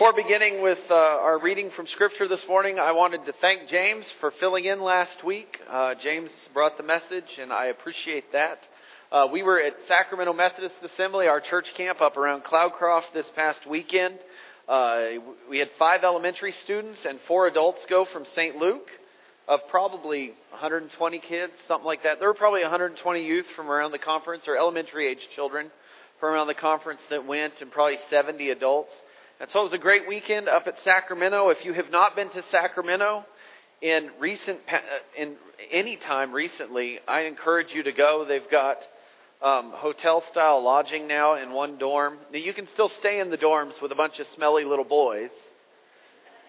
Before beginning with uh, our reading from Scripture this morning, I wanted to thank James for filling in last week. Uh, James brought the message, and I appreciate that. Uh, we were at Sacramento Methodist Assembly, our church camp up around Cloudcroft this past weekend. Uh, we had five elementary students and four adults go from St. Luke, of probably 120 kids, something like that. There were probably 120 youth from around the conference, or elementary age children from around the conference that went, and probably 70 adults. And so it was a great weekend up at Sacramento. If you have not been to Sacramento in recent, uh, in any time recently, I encourage you to go. They've got um, hotel style lodging now in one dorm. Now you can still stay in the dorms with a bunch of smelly little boys,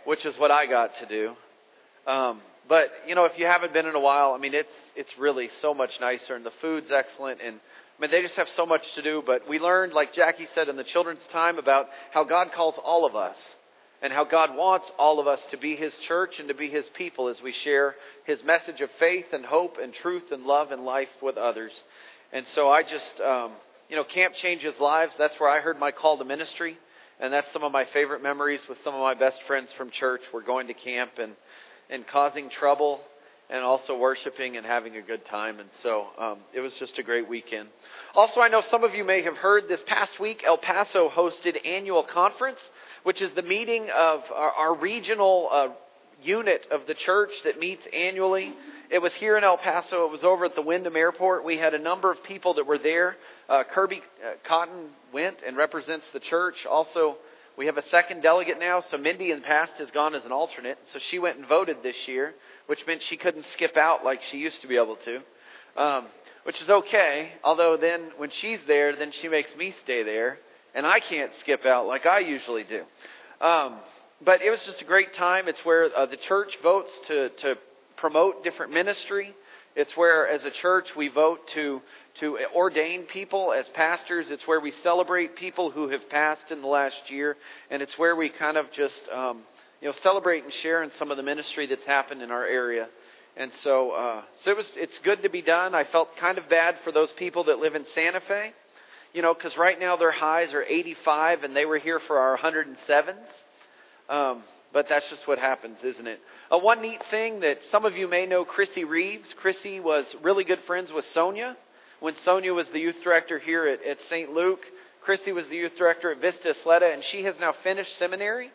which is what I got to do. Um, but you know, if you haven't been in a while, I mean, it's it's really so much nicer, and the food's excellent, and I mean, they just have so much to do, but we learned, like Jackie said in the children's time, about how God calls all of us and how God wants all of us to be His church and to be His people as we share His message of faith and hope and truth and love and life with others. And so I just, um, you know, camp changes lives. That's where I heard my call to ministry. And that's some of my favorite memories with some of my best friends from church. We're going to camp and, and causing trouble and also worshiping and having a good time. And so um, it was just a great weekend. Also, I know some of you may have heard this past week, El Paso hosted annual conference, which is the meeting of our, our regional uh, unit of the church that meets annually. It was here in El Paso. It was over at the Wyndham Airport. We had a number of people that were there. Uh, Kirby uh, Cotton went and represents the church. Also, we have a second delegate now. So Mindy in the past has gone as an alternate. So she went and voted this year which meant she couldn't skip out like she used to be able to, um, which is okay. Although then when she's there, then she makes me stay there, and I can't skip out like I usually do. Um, but it was just a great time. It's where uh, the church votes to to promote different ministry. It's where, as a church, we vote to to ordain people as pastors. It's where we celebrate people who have passed in the last year, and it's where we kind of just um, you know, celebrate and share in some of the ministry that's happened in our area. And so, uh, so it was, it's good to be done. I felt kind of bad for those people that live in Santa Fe, you know, because right now their highs are 85 and they were here for our 107s. Um, but that's just what happens, isn't it? Uh, one neat thing that some of you may know Chrissy Reeves. Chrissy was really good friends with Sonia. When Sonia was the youth director here at, at St. Luke, Chrissy was the youth director at Vista Isleta, and she has now finished seminary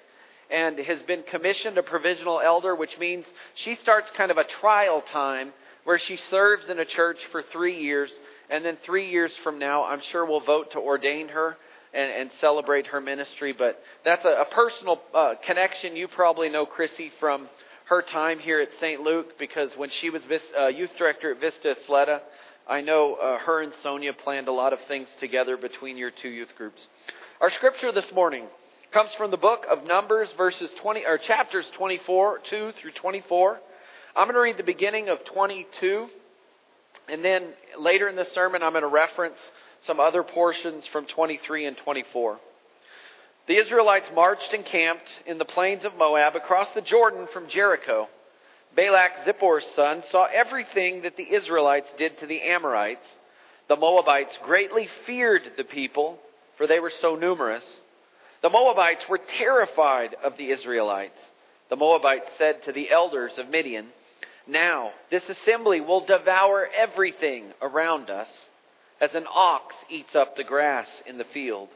and has been commissioned a provisional elder, which means she starts kind of a trial time where she serves in a church for three years. And then three years from now, I'm sure we'll vote to ordain her and, and celebrate her ministry. But that's a, a personal uh, connection. You probably know Chrissy from her time here at St. Luke because when she was vis, uh, youth director at Vista Isleta, I know uh, her and Sonia planned a lot of things together between your two youth groups. Our scripture this morning comes from the book of Numbers, verses 20 or chapters 24, 2 through 24. I'm going to read the beginning of 22, and then later in the sermon, I'm going to reference some other portions from 23 and 24. The Israelites marched and camped in the plains of Moab across the Jordan from Jericho. Balak, Zippor's son, saw everything that the Israelites did to the Amorites. The Moabites greatly feared the people, for they were so numerous. The Moabites were terrified of the Israelites. The Moabites said to the elders of Midian, Now this assembly will devour everything around us, as an ox eats up the grass in the field.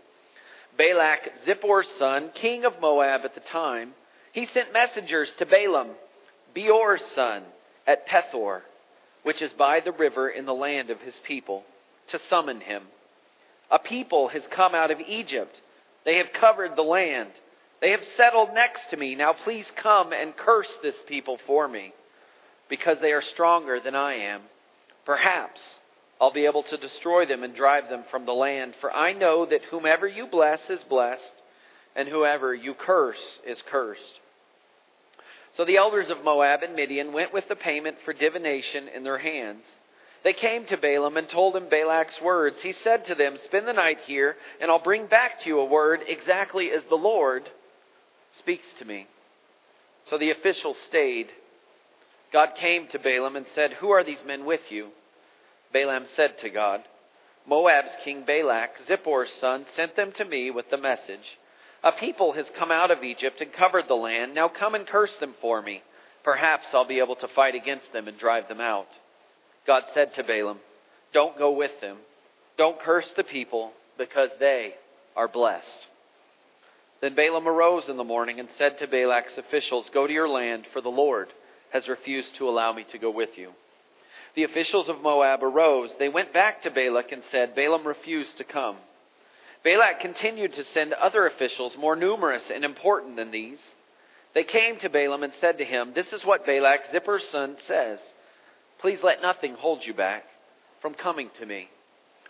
Balak, Zippor's son, king of Moab at the time, he sent messengers to Balaam, Beor's son, at Pethor, which is by the river in the land of his people, to summon him. A people has come out of Egypt they have covered the land. They have settled next to me. Now please come and curse this people for me, because they are stronger than I am. Perhaps I'll be able to destroy them and drive them from the land, for I know that whomever you bless is blessed, and whoever you curse is cursed. So the elders of Moab and Midian went with the payment for divination in their hands. They came to Balaam and told him Balak's words. He said to them, Spend the night here, and I'll bring back to you a word exactly as the Lord speaks to me. So the officials stayed. God came to Balaam and said, Who are these men with you? Balaam said to God, Moab's king Balak, Zippor's son, sent them to me with the message A people has come out of Egypt and covered the land. Now come and curse them for me. Perhaps I'll be able to fight against them and drive them out. God said to Balaam, Don't go with them. Don't curse the people, because they are blessed. Then Balaam arose in the morning and said to Balak's officials, Go to your land, for the Lord has refused to allow me to go with you. The officials of Moab arose. They went back to Balak and said, Balaam refused to come. Balak continued to send other officials more numerous and important than these. They came to Balaam and said to him, This is what Balak, Zippor's son, says. Please let nothing hold you back from coming to me.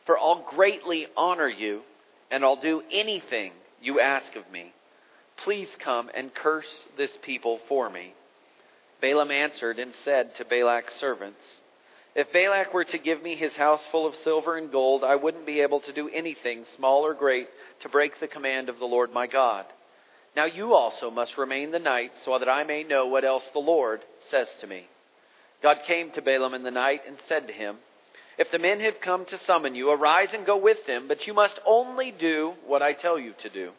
For I'll greatly honor you, and I'll do anything you ask of me. Please come and curse this people for me. Balaam answered and said to Balak's servants, If Balak were to give me his house full of silver and gold, I wouldn't be able to do anything, small or great, to break the command of the Lord my God. Now you also must remain the night, so that I may know what else the Lord says to me. God came to Balaam in the night and said to him, If the men have come to summon you, arise and go with them, but you must only do what I tell you to do.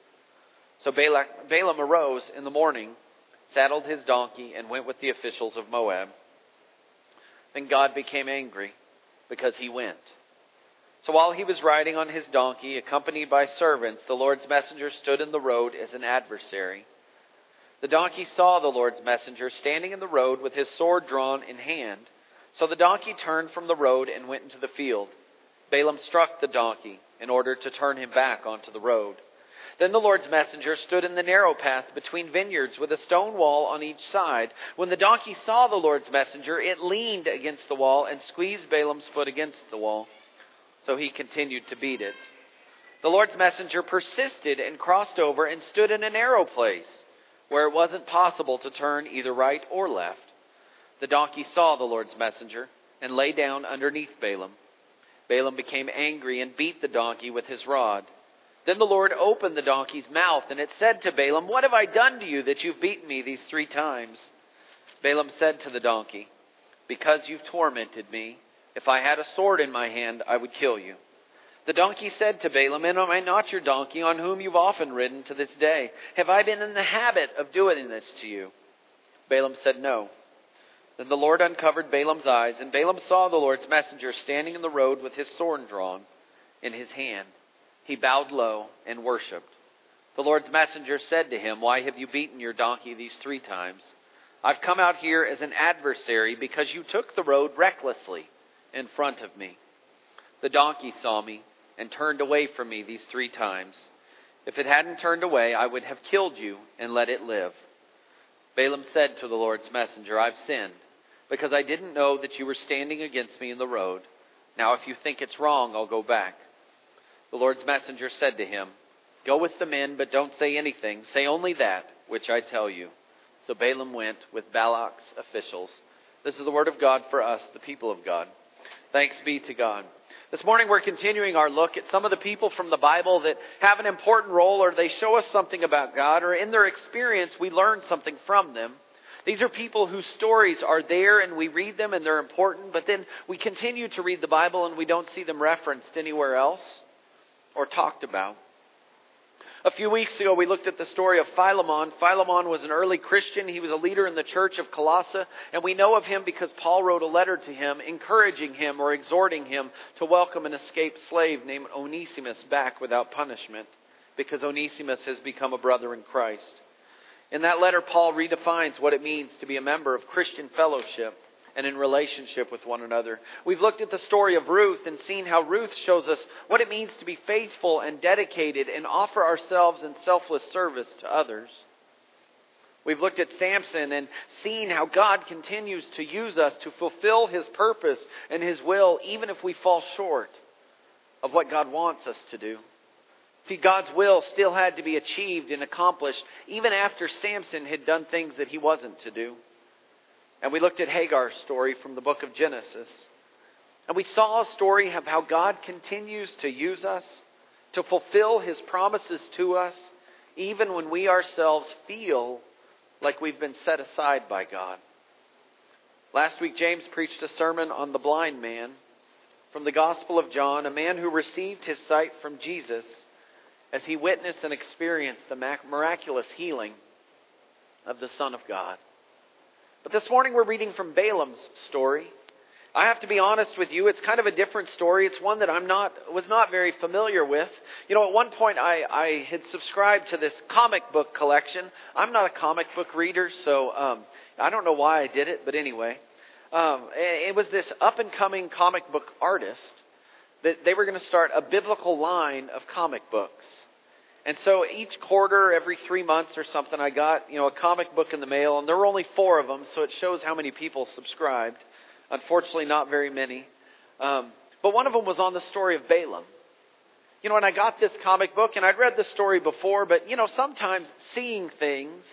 So Balaam arose in the morning, saddled his donkey, and went with the officials of Moab. Then God became angry because he went. So while he was riding on his donkey, accompanied by servants, the Lord's messenger stood in the road as an adversary. The donkey saw the Lord's messenger standing in the road with his sword drawn in hand. So the donkey turned from the road and went into the field. Balaam struck the donkey in order to turn him back onto the road. Then the Lord's messenger stood in the narrow path between vineyards with a stone wall on each side. When the donkey saw the Lord's messenger, it leaned against the wall and squeezed Balaam's foot against the wall. So he continued to beat it. The Lord's messenger persisted and crossed over and stood in a narrow place where it wasn't possible to turn either right or left. The donkey saw the Lord's messenger and lay down underneath Balaam. Balaam became angry and beat the donkey with his rod. Then the Lord opened the donkey's mouth, and it said to Balaam, What have I done to you that you've beaten me these three times? Balaam said to the donkey, Because you've tormented me. If I had a sword in my hand, I would kill you. The donkey said to Balaam, Am I not your donkey on whom you've often ridden to this day? Have I been in the habit of doing this to you? Balaam said, No. Then the Lord uncovered Balaam's eyes, and Balaam saw the Lord's messenger standing in the road with his sword drawn in his hand. He bowed low and worshipped. The Lord's messenger said to him, Why have you beaten your donkey these three times? I've come out here as an adversary because you took the road recklessly in front of me. The donkey saw me and turned away from me these three times. If it hadn't turned away, I would have killed you and let it live. Balaam said to the Lord's messenger, I've sinned, because I didn't know that you were standing against me in the road. Now, if you think it's wrong, I'll go back. The Lord's messenger said to him, Go with the men, but don't say anything. Say only that which I tell you. So Balaam went with Balak's officials. This is the word of God for us, the people of God. Thanks be to God. This morning we're continuing our look at some of the people from the Bible that have an important role or they show us something about God or in their experience we learn something from them. These are people whose stories are there and we read them and they're important, but then we continue to read the Bible and we don't see them referenced anywhere else or talked about. A few weeks ago, we looked at the story of Philemon. Philemon was an early Christian. He was a leader in the church of Colossae, and we know of him because Paul wrote a letter to him encouraging him or exhorting him to welcome an escaped slave named Onesimus back without punishment because Onesimus has become a brother in Christ. In that letter, Paul redefines what it means to be a member of Christian fellowship and in relationship with one another. We've looked at the story of Ruth and seen how Ruth shows us what it means to be faithful and dedicated and offer ourselves in selfless service to others. We've looked at Samson and seen how God continues to use us to fulfill his purpose and his will, even if we fall short of what God wants us to do. See, God's will still had to be achieved and accomplished even after Samson had done things that he wasn't to do. And we looked at Hagar's story from the book of Genesis. And we saw a story of how God continues to use us to fulfill his promises to us, even when we ourselves feel like we've been set aside by God. Last week, James preached a sermon on the blind man from the Gospel of John, a man who received his sight from Jesus as he witnessed and experienced the miraculous healing of the Son of God. But this morning we're reading from Balaam's story. I have to be honest with you, it's kind of a different story. It's one that I'm not, was not very familiar with. You know, at one point I, I had subscribed to this comic book collection. I'm not a comic book reader, so um, I don't know why I did it, but anyway. Um, it was this up and coming comic book artist that they were going to start a biblical line of comic books. And so each quarter, every three months or something, I got, you know, a comic book in the mail, and there were only four of them, so it shows how many people subscribed. Unfortunately, not very many. Um, but one of them was on the story of Balaam. You know, and I got this comic book, and I'd read the story before, but, you know, sometimes seeing things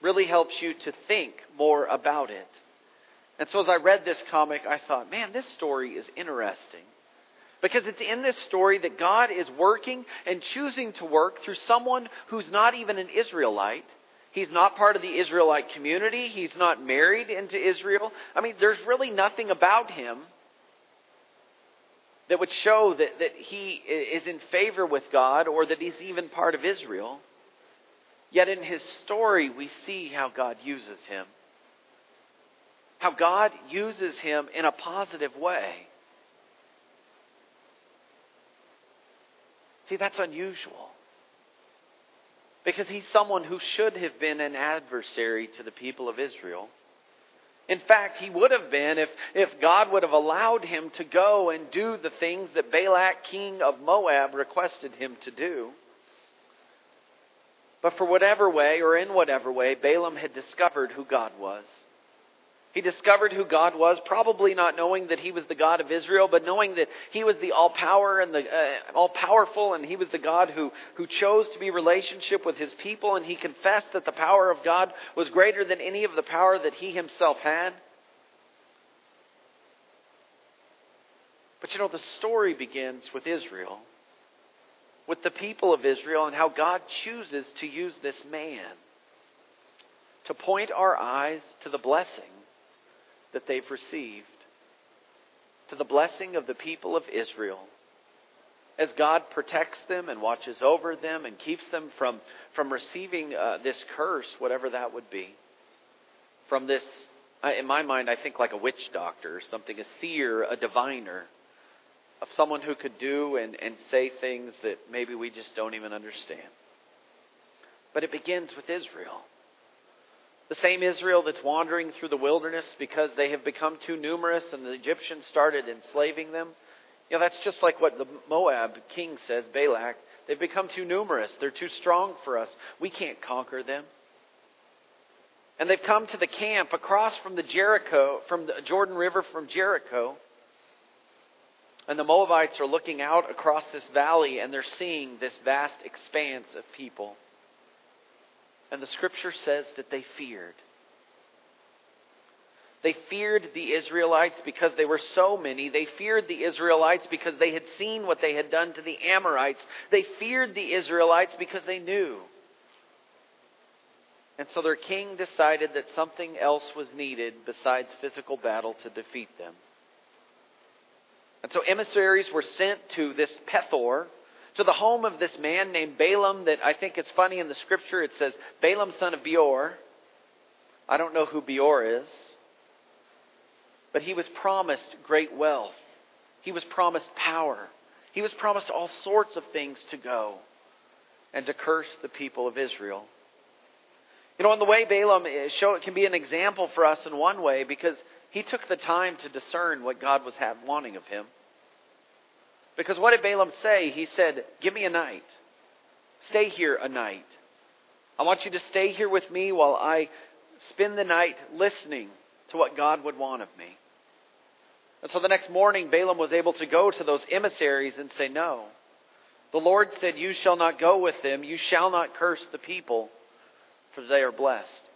really helps you to think more about it. And so as I read this comic, I thought, man, this story is interesting. Because it's in this story that God is working and choosing to work through someone who's not even an Israelite He's not part of the Israelite community. He's not married into Israel. I mean, there's really nothing about him that would show that, that he is in favor with God or that he's even part of Israel. Yet in his story, we see how God uses him. How God uses him in a positive way. See, that's unusual because he's someone who should have been an adversary to the people of Israel. In fact, he would have been if, if God would have allowed him to go and do the things that Balak, king of Moab, requested him to do. But for whatever way, or in whatever way, Balaam had discovered who God was. He discovered who God was, probably not knowing that he was the God of Israel, but knowing that he was the all power and the uh, all powerful, and he was the God who, who chose to be relationship with his people, and he confessed that the power of God was greater than any of the power that he himself had. But you know, the story begins with Israel, with the people of Israel, and how God chooses to use this man to point our eyes to the blessing that they've received, to the blessing of the people of Israel. As God protects them and watches over them and keeps them from, from receiving uh, this curse, whatever that would be, from this, in my mind, I think like a witch doctor something, a seer, a diviner, of someone who could do and, and say things that maybe we just don't even understand. But it begins with Israel. The same Israel that's wandering through the wilderness because they have become too numerous and the Egyptians started enslaving them. You know, that's just like what the Moab king says, Balak. They've become too numerous. They're too strong for us. We can't conquer them. And they've come to the camp across from the Jericho, from the Jordan River from Jericho. And the Moabites are looking out across this valley and they're seeing this vast expanse of people. And the scripture says that they feared. They feared the Israelites because they were so many. They feared the Israelites because they had seen what they had done to the Amorites. They feared the Israelites because they knew. And so their king decided that something else was needed besides physical battle to defeat them. And so emissaries were sent to this Pethor, to the home of this man named Balaam that I think it's funny in the scripture it says Balaam son of Beor. I don't know who Beor is. But he was promised great wealth. He was promised power. He was promised all sorts of things to go and to curse the people of Israel. You know, in the way Balaam show it can be an example for us in one way because he took the time to discern what God was wanting of him. Because what did Balaam say? He said, Give me a night. Stay here a night. I want you to stay here with me while I spend the night listening to what God would want of me. And so the next morning, Balaam was able to go to those emissaries and say, No. The Lord said, You shall not go with them. You shall not curse the people, for they are blessed.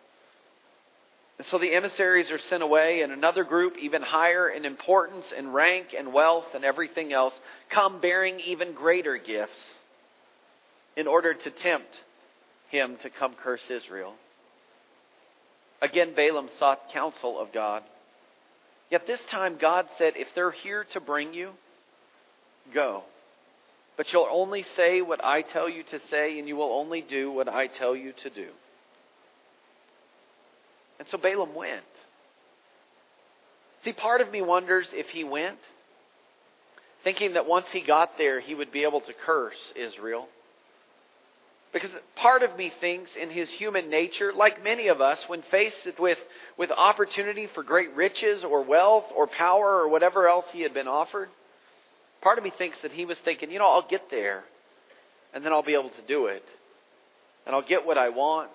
And so the emissaries are sent away, and another group, even higher in importance and rank and wealth and everything else, come bearing even greater gifts in order to tempt him to come curse Israel. Again, Balaam sought counsel of God. Yet this time God said, If they're here to bring you, go. but you'll only say what I tell you to say, and you will only do what I tell you to do. And so Balaam went. See, part of me wonders if he went, thinking that once he got there, he would be able to curse Israel. Because part of me thinks in his human nature, like many of us, when faced with, with opportunity for great riches or wealth or power or whatever else he had been offered, part of me thinks that he was thinking, you know, I'll get there and then I'll be able to do it. And I'll get what I want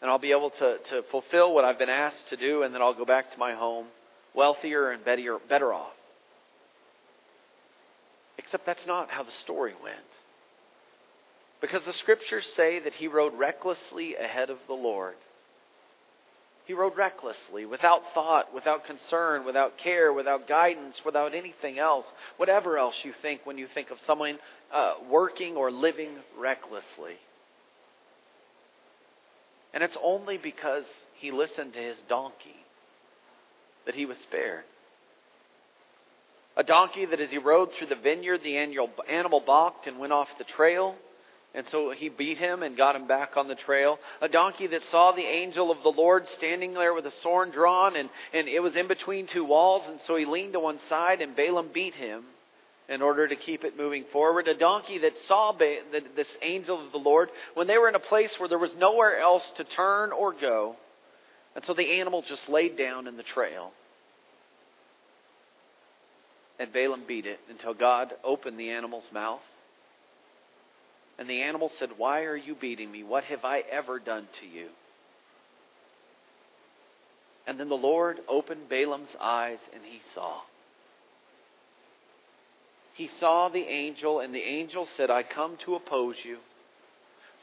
and I'll be able to, to fulfill what I've been asked to do and then I'll go back to my home wealthier and better, better off. Except that's not how the story went. Because the scriptures say that he rode recklessly ahead of the Lord. He rode recklessly, without thought, without concern, without care, without guidance, without anything else, whatever else you think when you think of someone uh, working or living recklessly. And it's only because he listened to his donkey that he was spared. A donkey that as he rode through the vineyard, the animal balked and went off the trail. And so he beat him and got him back on the trail. A donkey that saw the angel of the Lord standing there with a sword drawn, and, and it was in between two walls, and so he leaned to one side, and Balaam beat him in order to keep it moving forward. A donkey that saw this angel of the Lord when they were in a place where there was nowhere else to turn or go. And so the animal just laid down in the trail. And Balaam beat it until God opened the animal's mouth and the animal said, Why are you beating me? What have I ever done to you? And then the Lord opened Balaam's eyes and he saw. He saw the angel, and the angel said, I come to oppose you,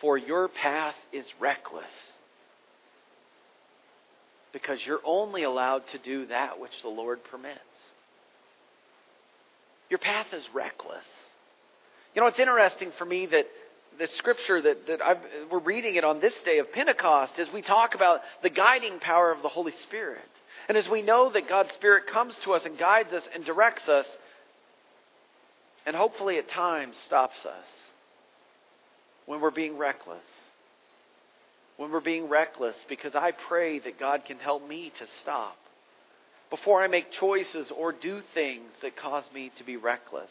for your path is reckless. Because you're only allowed to do that which the Lord permits. Your path is reckless. You know, it's interesting for me that the scripture that, that I've, we're reading it on this day of Pentecost as we talk about the guiding power of the Holy Spirit. And as we know that God's Spirit comes to us and guides us and directs us, and hopefully at times stops us when we're being reckless. When we're being reckless, because I pray that God can help me to stop before I make choices or do things that cause me to be reckless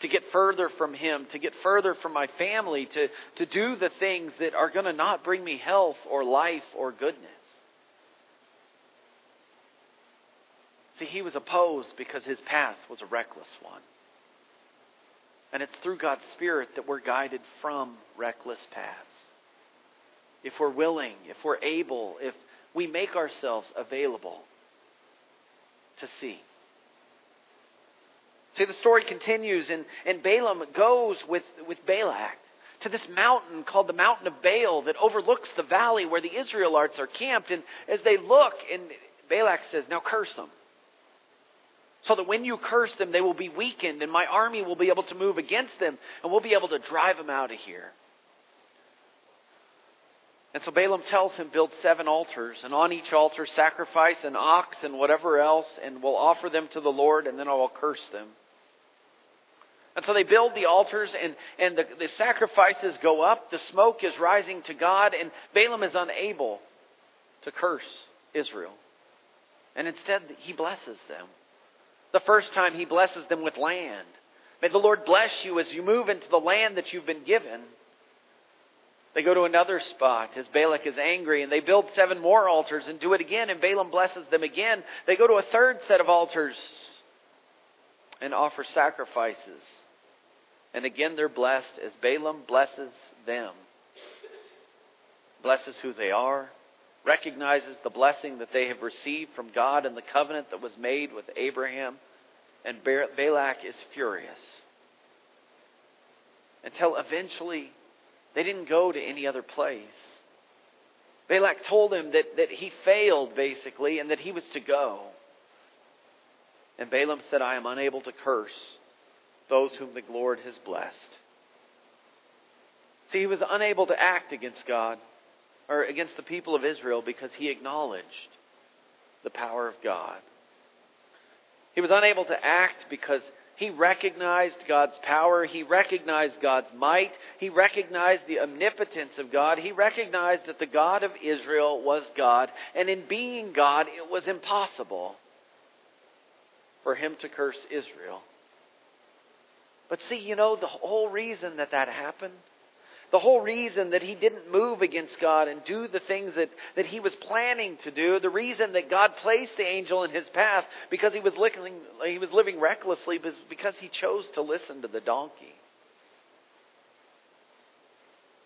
to get further from Him, to get further from my family, to, to do the things that are going to not bring me health or life or goodness. See, he was opposed because his path was a reckless one. And it's through God's Spirit that we're guided from reckless paths. If we're willing, if we're able, if we make ourselves available to see. See, the story continues, and, and Balaam goes with, with Balak to this mountain called the Mountain of Baal that overlooks the valley where the Israelites are camped. And as they look, and Balak says, Now curse them. So that when you curse them, they will be weakened, and my army will be able to move against them, and we'll be able to drive them out of here. And so Balaam tells him, Build seven altars, and on each altar sacrifice an ox and whatever else, and we'll offer them to the Lord, and then I will curse them. And so they build the altars and, and the, the sacrifices go up. The smoke is rising to God, and Balaam is unable to curse Israel. And instead, he blesses them. The first time, he blesses them with land. May the Lord bless you as you move into the land that you've been given. They go to another spot as Balak is angry, and they build seven more altars and do it again, and Balaam blesses them again. They go to a third set of altars and offer sacrifices. And again, they're blessed as Balaam blesses them. Blesses who they are, recognizes the blessing that they have received from God and the covenant that was made with Abraham. And Balak is furious. Until eventually they didn't go to any other place. Balak told him that, that he failed, basically, and that he was to go. And Balaam said, I am unable to curse those whom the Lord has blessed. See, he was unable to act against God or against the people of Israel because he acknowledged the power of God. He was unable to act because He recognized God's power. He recognized God's might. He recognized the omnipotence of God. He recognized that the God of Israel was God. And in being God, it was impossible for him to curse Israel. But see, you know, the whole reason that that happened the whole reason that he didn't move against God and do the things that, that he was planning to do, the reason that God placed the angel in his path because he was, living, he was living recklessly, was because he chose to listen to the donkey.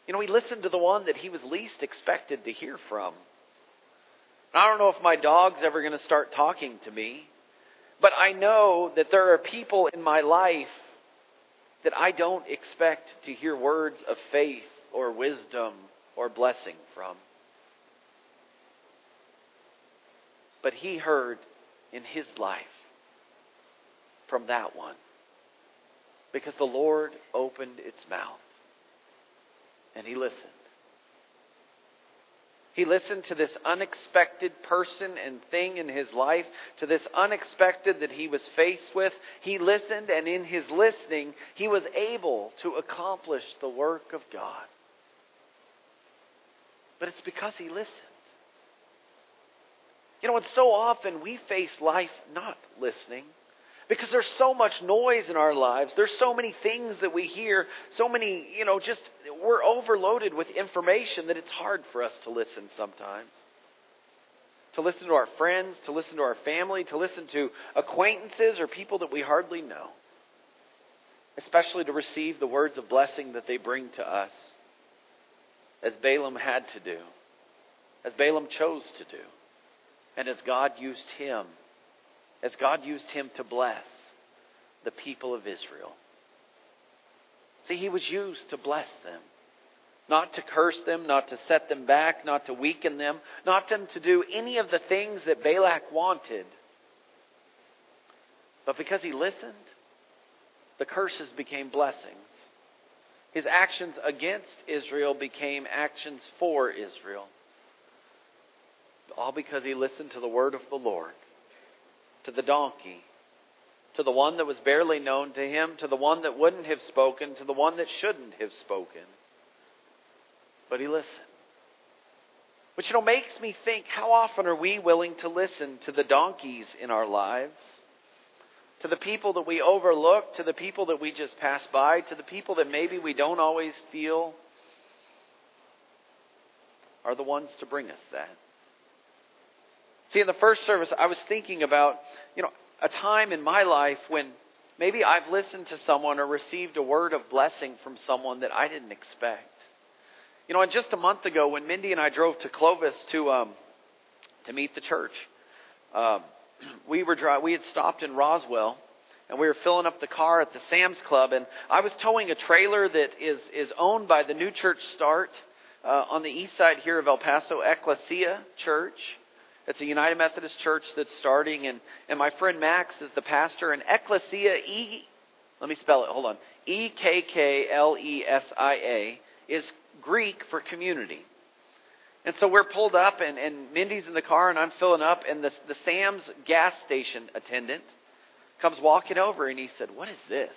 You know, he listened to the one that he was least expected to hear from. I don't know if my dog's ever going to start talking to me, but I know that there are people in my life that I don't expect to hear words of faith or wisdom or blessing from. But he heard in his life from that one because the Lord opened its mouth and he listened. He listened to this unexpected person and thing in his life, to this unexpected that he was faced with. He listened, and in his listening, he was able to accomplish the work of God. But it's because he listened. You know, and so often we face life not listening. Because there's so much noise in our lives. There's so many things that we hear, so many, you know, just we're overloaded with information that it's hard for us to listen sometimes. To listen to our friends, to listen to our family, to listen to acquaintances or people that we hardly know. Especially to receive the words of blessing that they bring to us, as Balaam had to do, as Balaam chose to do, and as God used him as God used him to bless the people of Israel. See, he was used to bless them. Not to curse them, not to set them back, not to weaken them, not to do any of the things that Balak wanted. But because he listened, the curses became blessings. His actions against Israel became actions for Israel. All because he listened to the word of the Lord to the donkey, to the one that was barely known to him, to the one that wouldn't have spoken, to the one that shouldn't have spoken. But he listened. Which, you know, makes me think how often are we willing to listen to the donkeys in our lives? To the people that we overlook, to the people that we just pass by, to the people that maybe we don't always feel are the ones to bring us that. See, in the first service, I was thinking about, you know, a time in my life when maybe I've listened to someone or received a word of blessing from someone that I didn't expect. You know, and just a month ago, when Mindy and I drove to Clovis to um, to meet the church, um, we were dry, we had stopped in Roswell, and we were filling up the car at the Sam's Club, and I was towing a trailer that is is owned by the New Church Start uh, on the east side here of El Paso Ekklesia Church. It's a United Methodist church that's starting, and, and my friend Max is the pastor. And Ekklesia, E, let me spell it, hold on. E K K L E S I A is Greek for community. And so we're pulled up, and, and Mindy's in the car, and I'm filling up, and the, the Sam's gas station attendant comes walking over, and he said, What is this?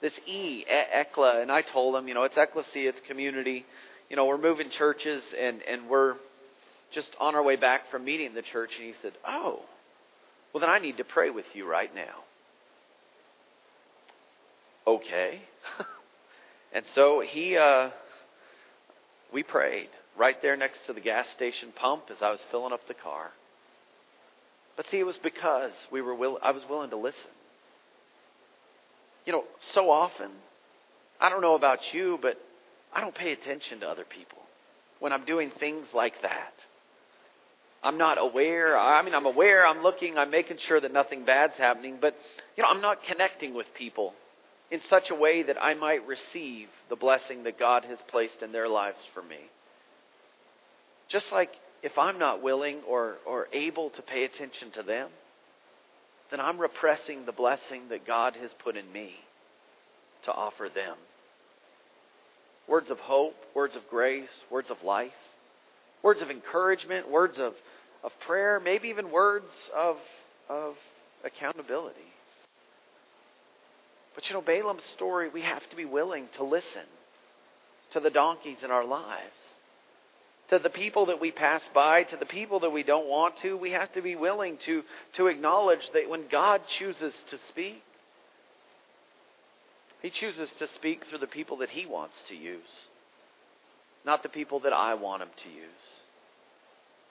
This E, Ekla. And I told him, you know, it's Ekklesia, it's community. You know, we're moving churches, and, and we're just on our way back from meeting the church, and he said, Oh, well, then I need to pray with you right now. Okay. and so he, uh, we prayed right there next to the gas station pump as I was filling up the car. But see, it was because we were will, I was willing to listen. You know, so often, I don't know about you, but I don't pay attention to other people when I'm doing things like that. I'm not aware. I mean, I'm aware, I'm looking, I'm making sure that nothing bad's happening, but, you know, I'm not connecting with people in such a way that I might receive the blessing that God has placed in their lives for me. Just like if I'm not willing or, or able to pay attention to them, then I'm repressing the blessing that God has put in me to offer them. Words of hope, words of grace, words of life, words of encouragement, words of of prayer, maybe even words of, of accountability. But you know, Balaam's story, we have to be willing to listen to the donkeys in our lives. To the people that we pass by, to the people that we don't want to, we have to be willing to, to acknowledge that when God chooses to speak, He chooses to speak through the people that He wants to use, not the people that I want Him to use.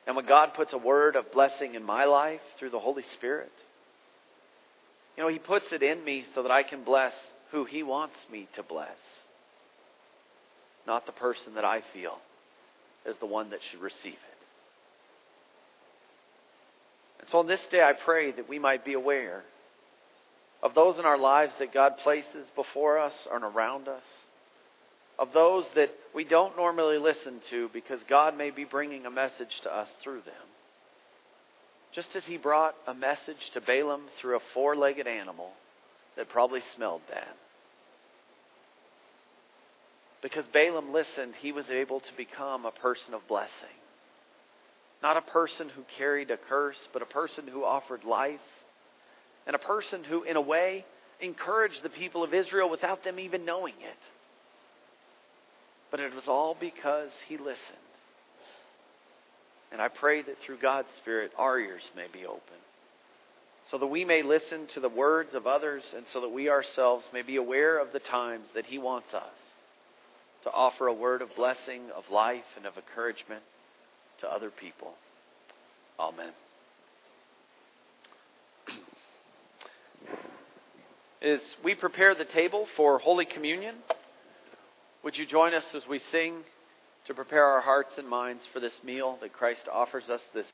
And when God puts a word of blessing in my life through the Holy Spirit, you know, He puts it in me so that I can bless who He wants me to bless, not the person that I feel is the one that should receive it. And so on this day, I pray that we might be aware of those in our lives that God places before us and around us, of those that we don't normally listen to because God may be bringing a message to us through them. Just as he brought a message to Balaam through a four legged animal that probably smelled bad. Because Balaam listened, he was able to become a person of blessing. Not a person who carried a curse, but a person who offered life. And a person who, in a way, encouraged the people of Israel without them even knowing it. But it was all because he listened. And I pray that through God's Spirit, our ears may be open. So that we may listen to the words of others and so that we ourselves may be aware of the times that He wants us to offer a word of blessing, of life, and of encouragement to other people. Amen. As we prepare the table for Holy Communion, would you join us as we sing to prepare our hearts and minds for this meal that Christ offers us this